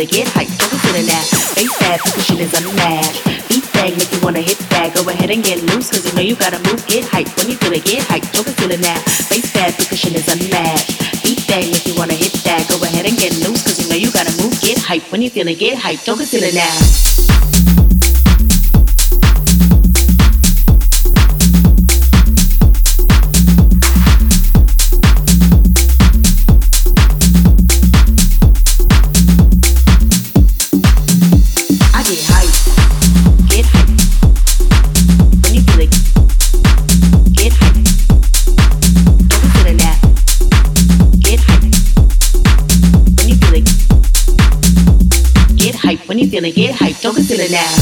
it, get hype, focus in the nap. Face bad, percussion is unmatched. Beat bang, make you wanna hit that. Go ahead and get loose, cause you know you gotta move, get hype. When you feel it, get hype, focus in the nap. Face bad, percussion is unmatched. Beat bang, make you wanna hit that. Go ahead and get loose, cause you know you gotta move, get hype. When you feel it, get hype, focus in the nap. gonna get hyped. Don't consider now.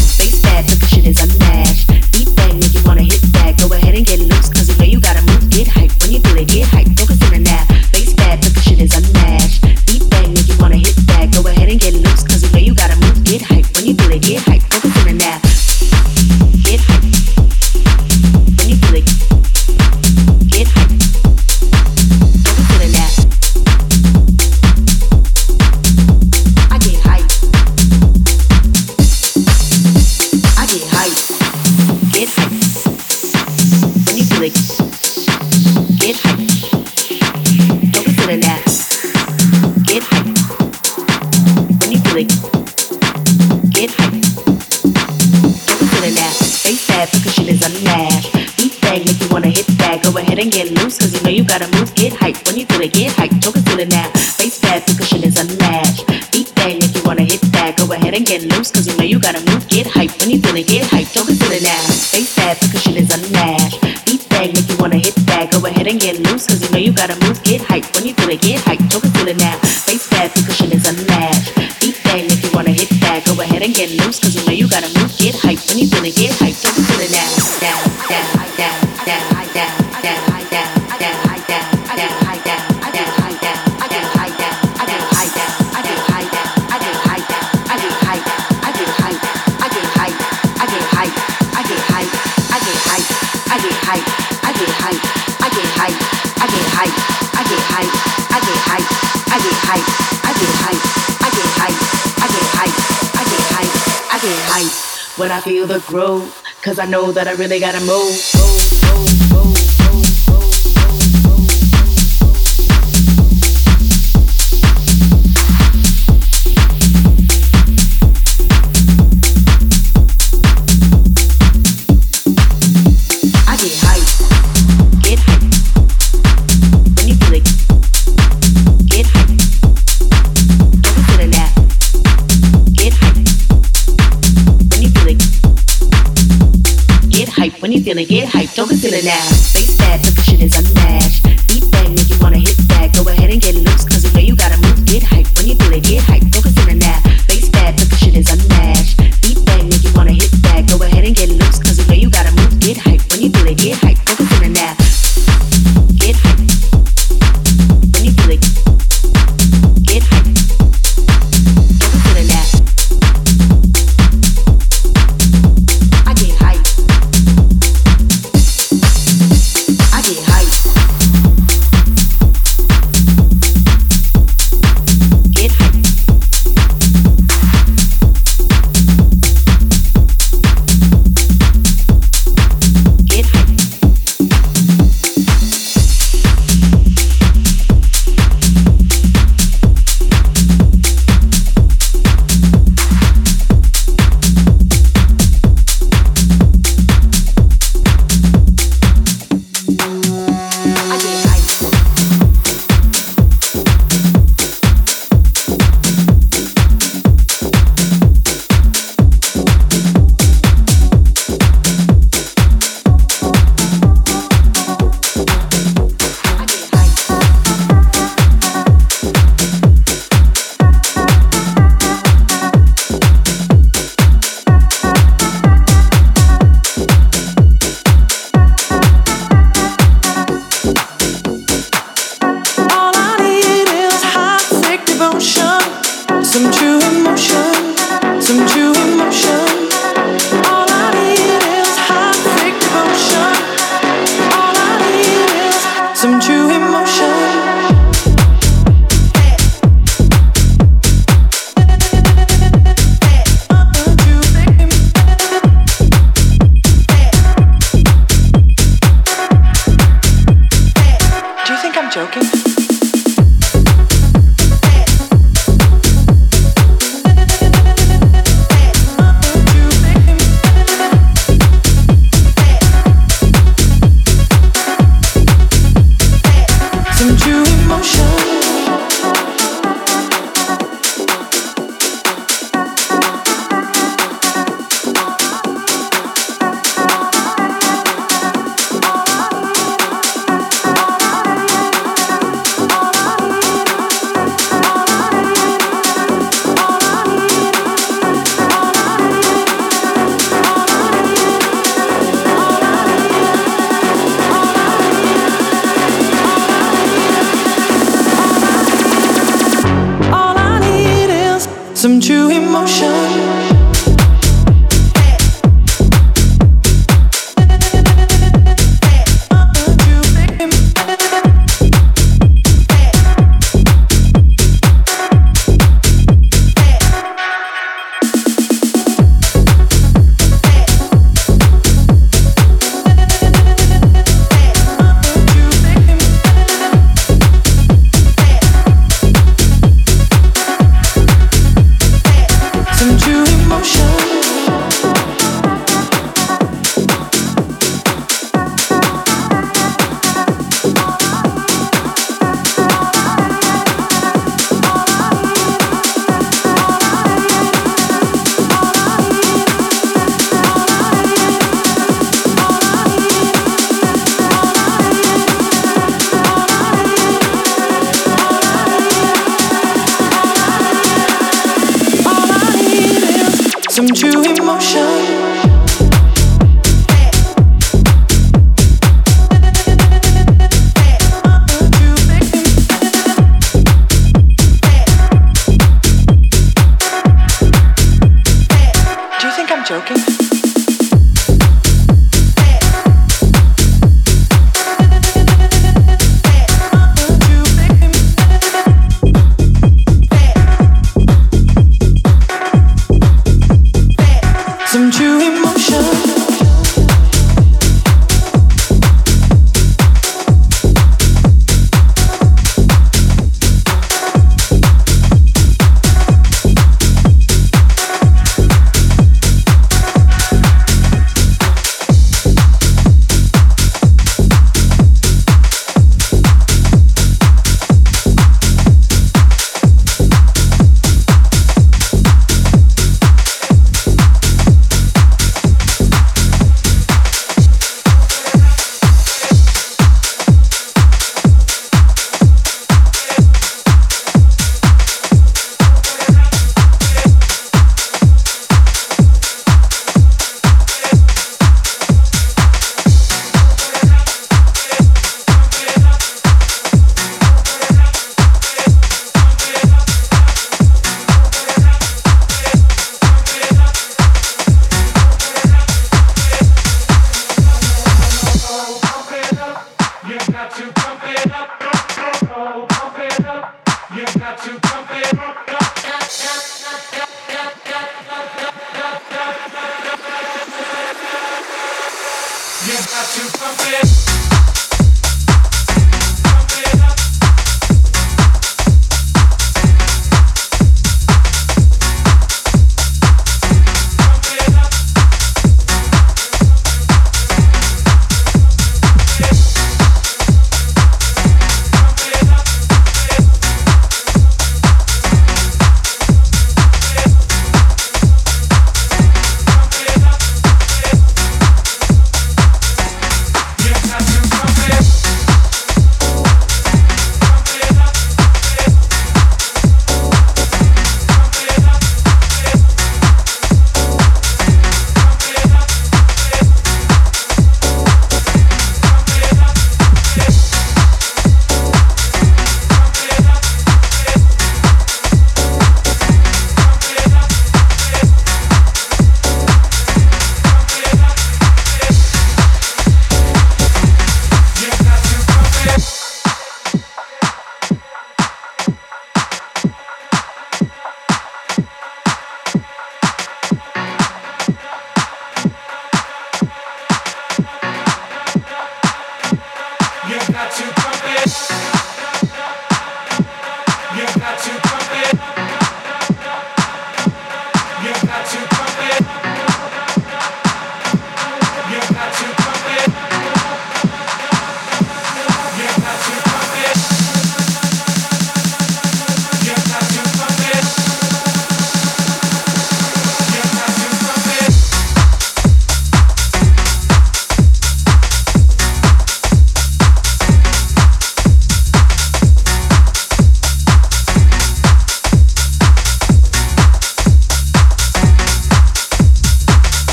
You know you gotta move. Get hype. When you feel it, get hype. Focus in the nap. Face bad, percussion is unmatched. Beat bang, make you wanna hit that. Go ahead and get loose, cause you know you gotta move. Get hype. When you feel it, get hype. Focus in the nap. Down, when I feel the groove. Cause I know that I really gotta move, move, move, move, Gonna get hyped, don't consider now. Face that, the pushing is unmatched. Beat that, make you wanna hit back. Go ahead and get loose, cause the way you gotta move, get hyped. When you feel it, get hyped, don't consider now. Face that, the pushing is unmatched. Beat that, make you wanna hit back. Go ahead and get loose, cause the way you gotta move, get hyped. When you feel it, get hyped.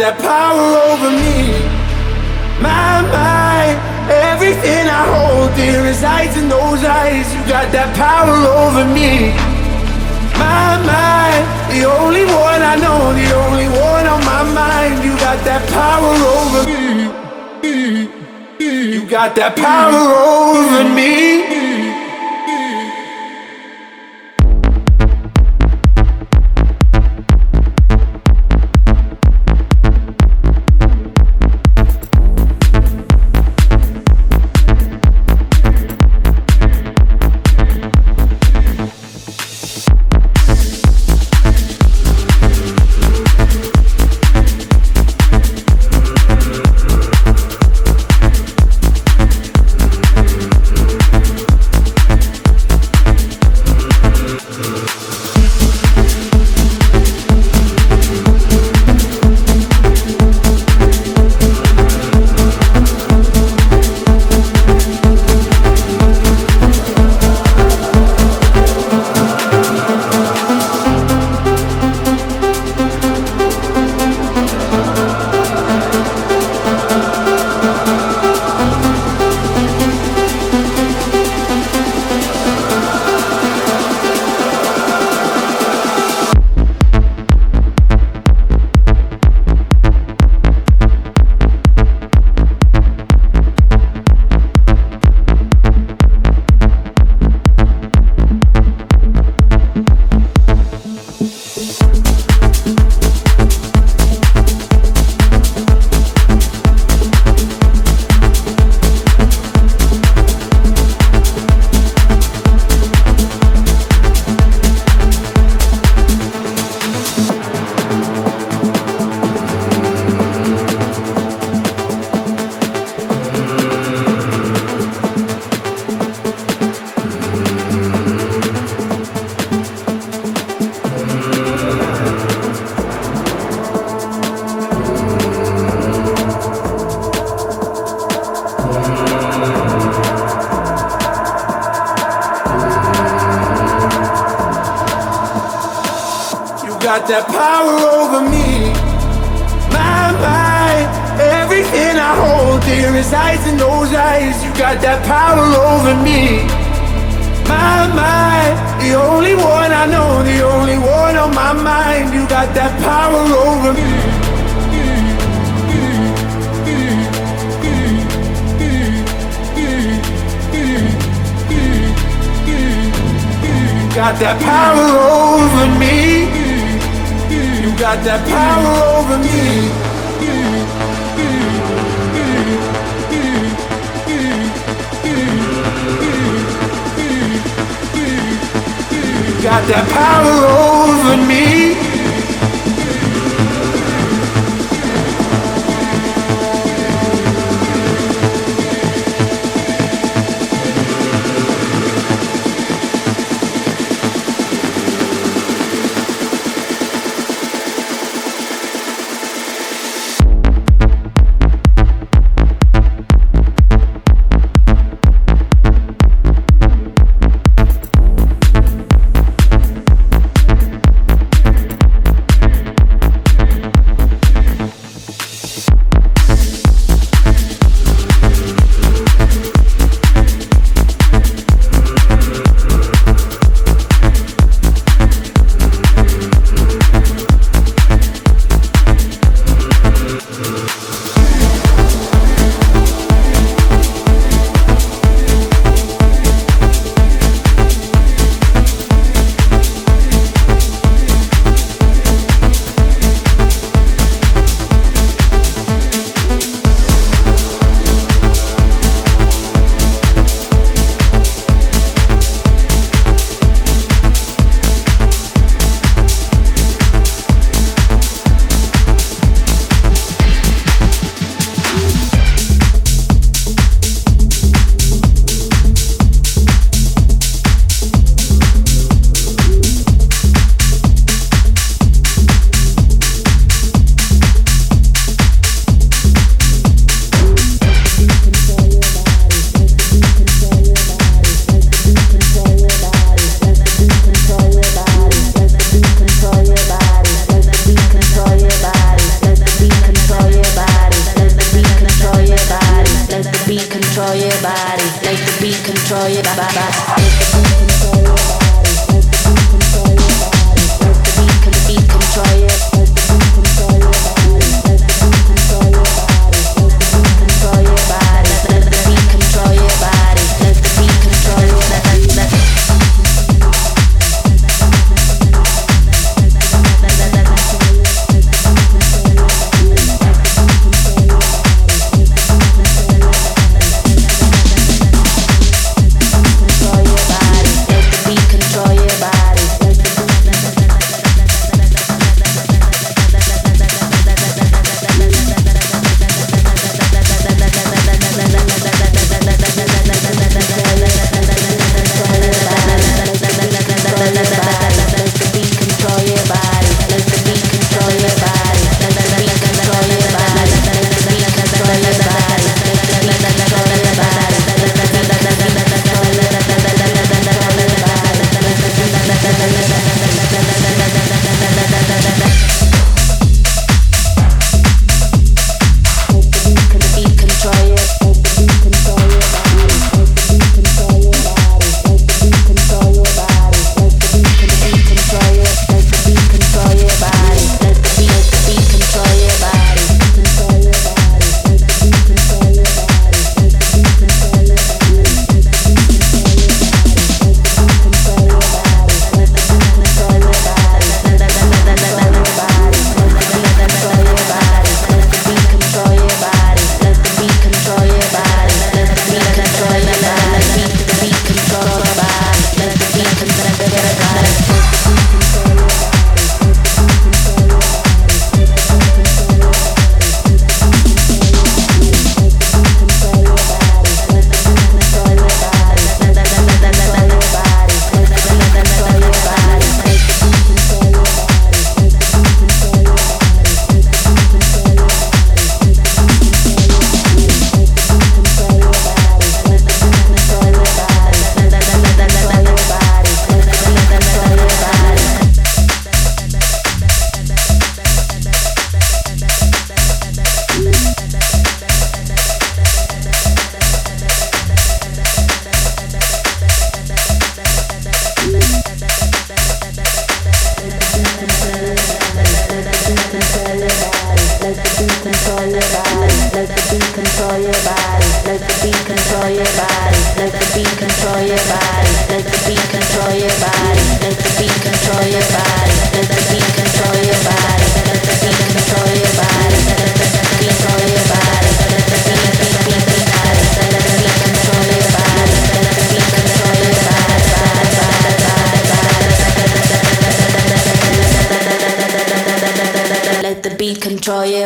that power over me. My mind, everything I hold dear resides in those eyes. You got that power over me. My mind, the only one I know, the only one on my mind. You got that power over me. You got that power over me.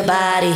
Body.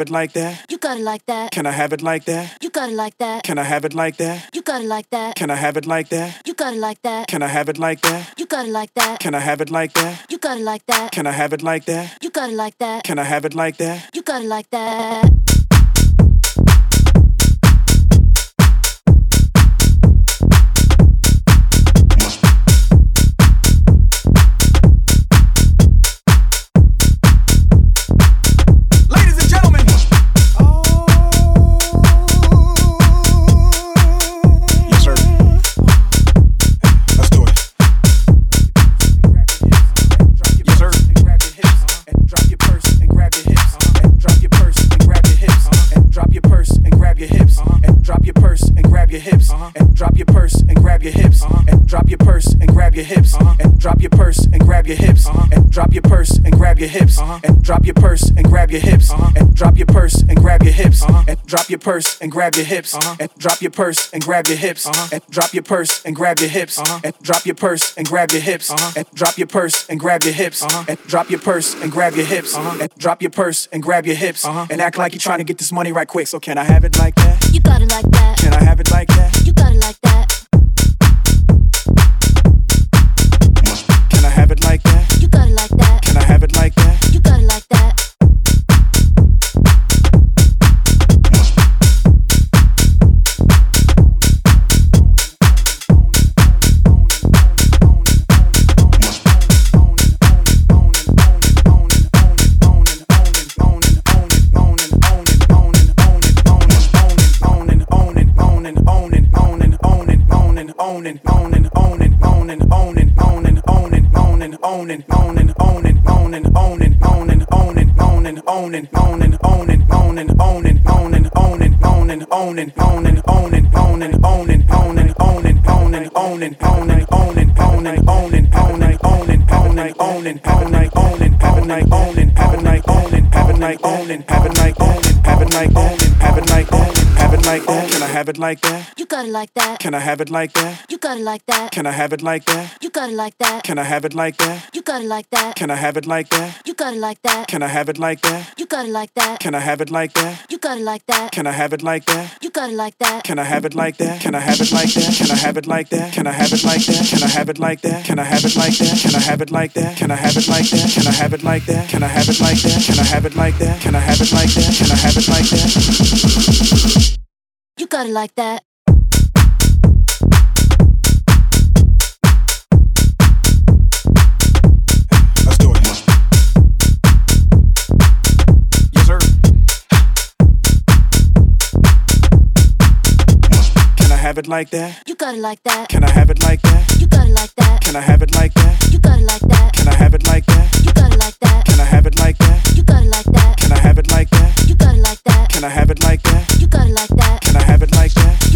Have it like that? You got it like that. Can I have it like that? You got it like that. Can I have it like that? You got it like that. Can I have it like that? You got it like that. Can I have it like that? You got it like that. Can I have it like that? You got it like that. Can I have it like that? You got it like that. Can I have it like that? You got it like that. your hips uh-huh. and drop your purse and grab your hips uh-huh. and drop your purse and grab your hips uh-huh. and drop your purse and grab your hips and drop your purse and grab your hips and drop your purse and grab your hips and drop your purse and grab your hips and drop your purse and grab your hips and drop your purse and grab your hips and drop your purse and grab your hips and act like you're trying to get this money right quick. So can I have it like that? You got it like that. Can I have it like that? You got it like that. Can I have it like that? You got it like that. Can I have it like that? You got it like that. Can I have it like that? You got it like that. Can I have it like that? You got it like that. Can I have it like that? You got it like that. Can I have it like that? You got it like that. Can I have it like that? You got it like that. Can I have it like that? You got it like that. Can I have it like that? I have it like that? Can I have it like that? Can I have it like that? Can I have it like that? Can I have it like that? Can I have it like that? Can I have it like that? Can I have it like that? Can I have it like that? Can I have it like that? Can I have it like that? Can I have it like that? You got it like that. Let's do it. Yes, sir. Can I have it like that? You got it like that. Can I have it like that? You got it like that. Can I have it like that? You got it like that. Can I have it like that? You got it like that. Can I have it like that? You got it like that. Can I have it like that? You got it like that. Can I have it like that? You got it like that. Can I have it like that?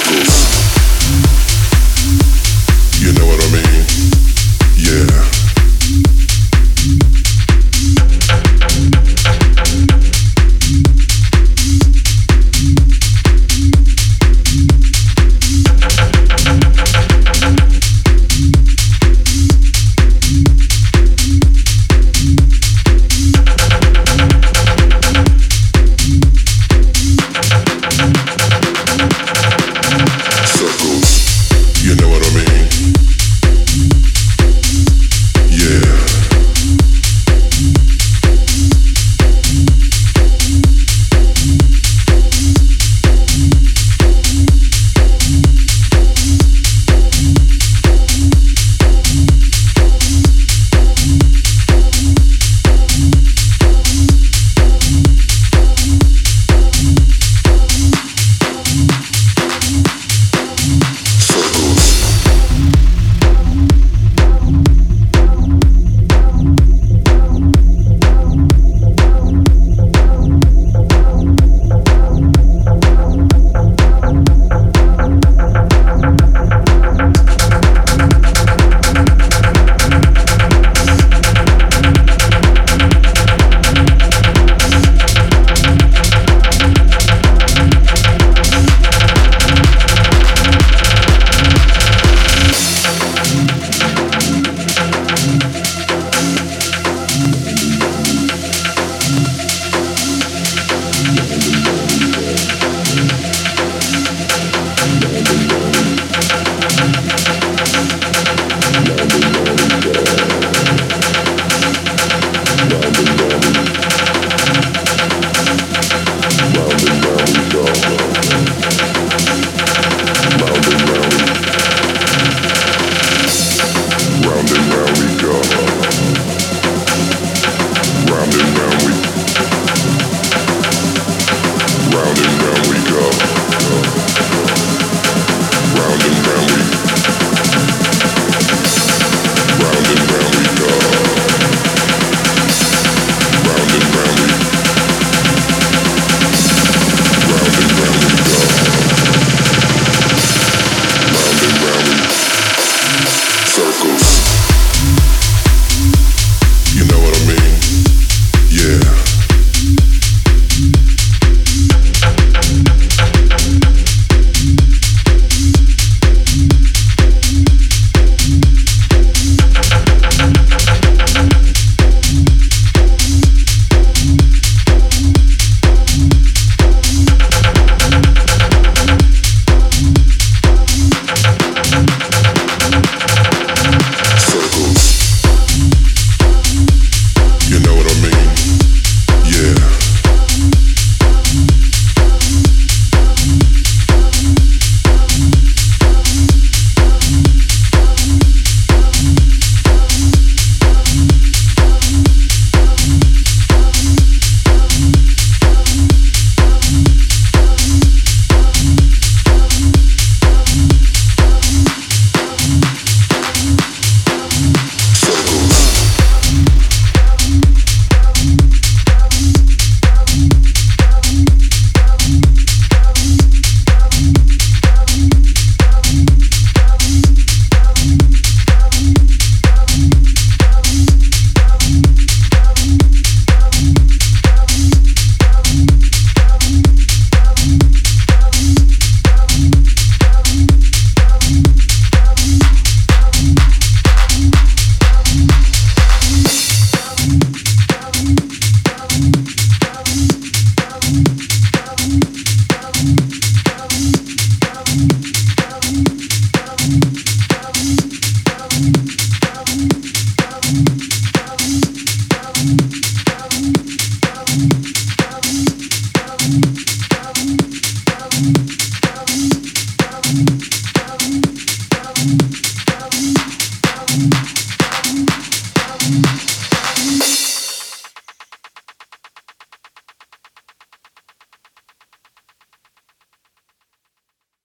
circles.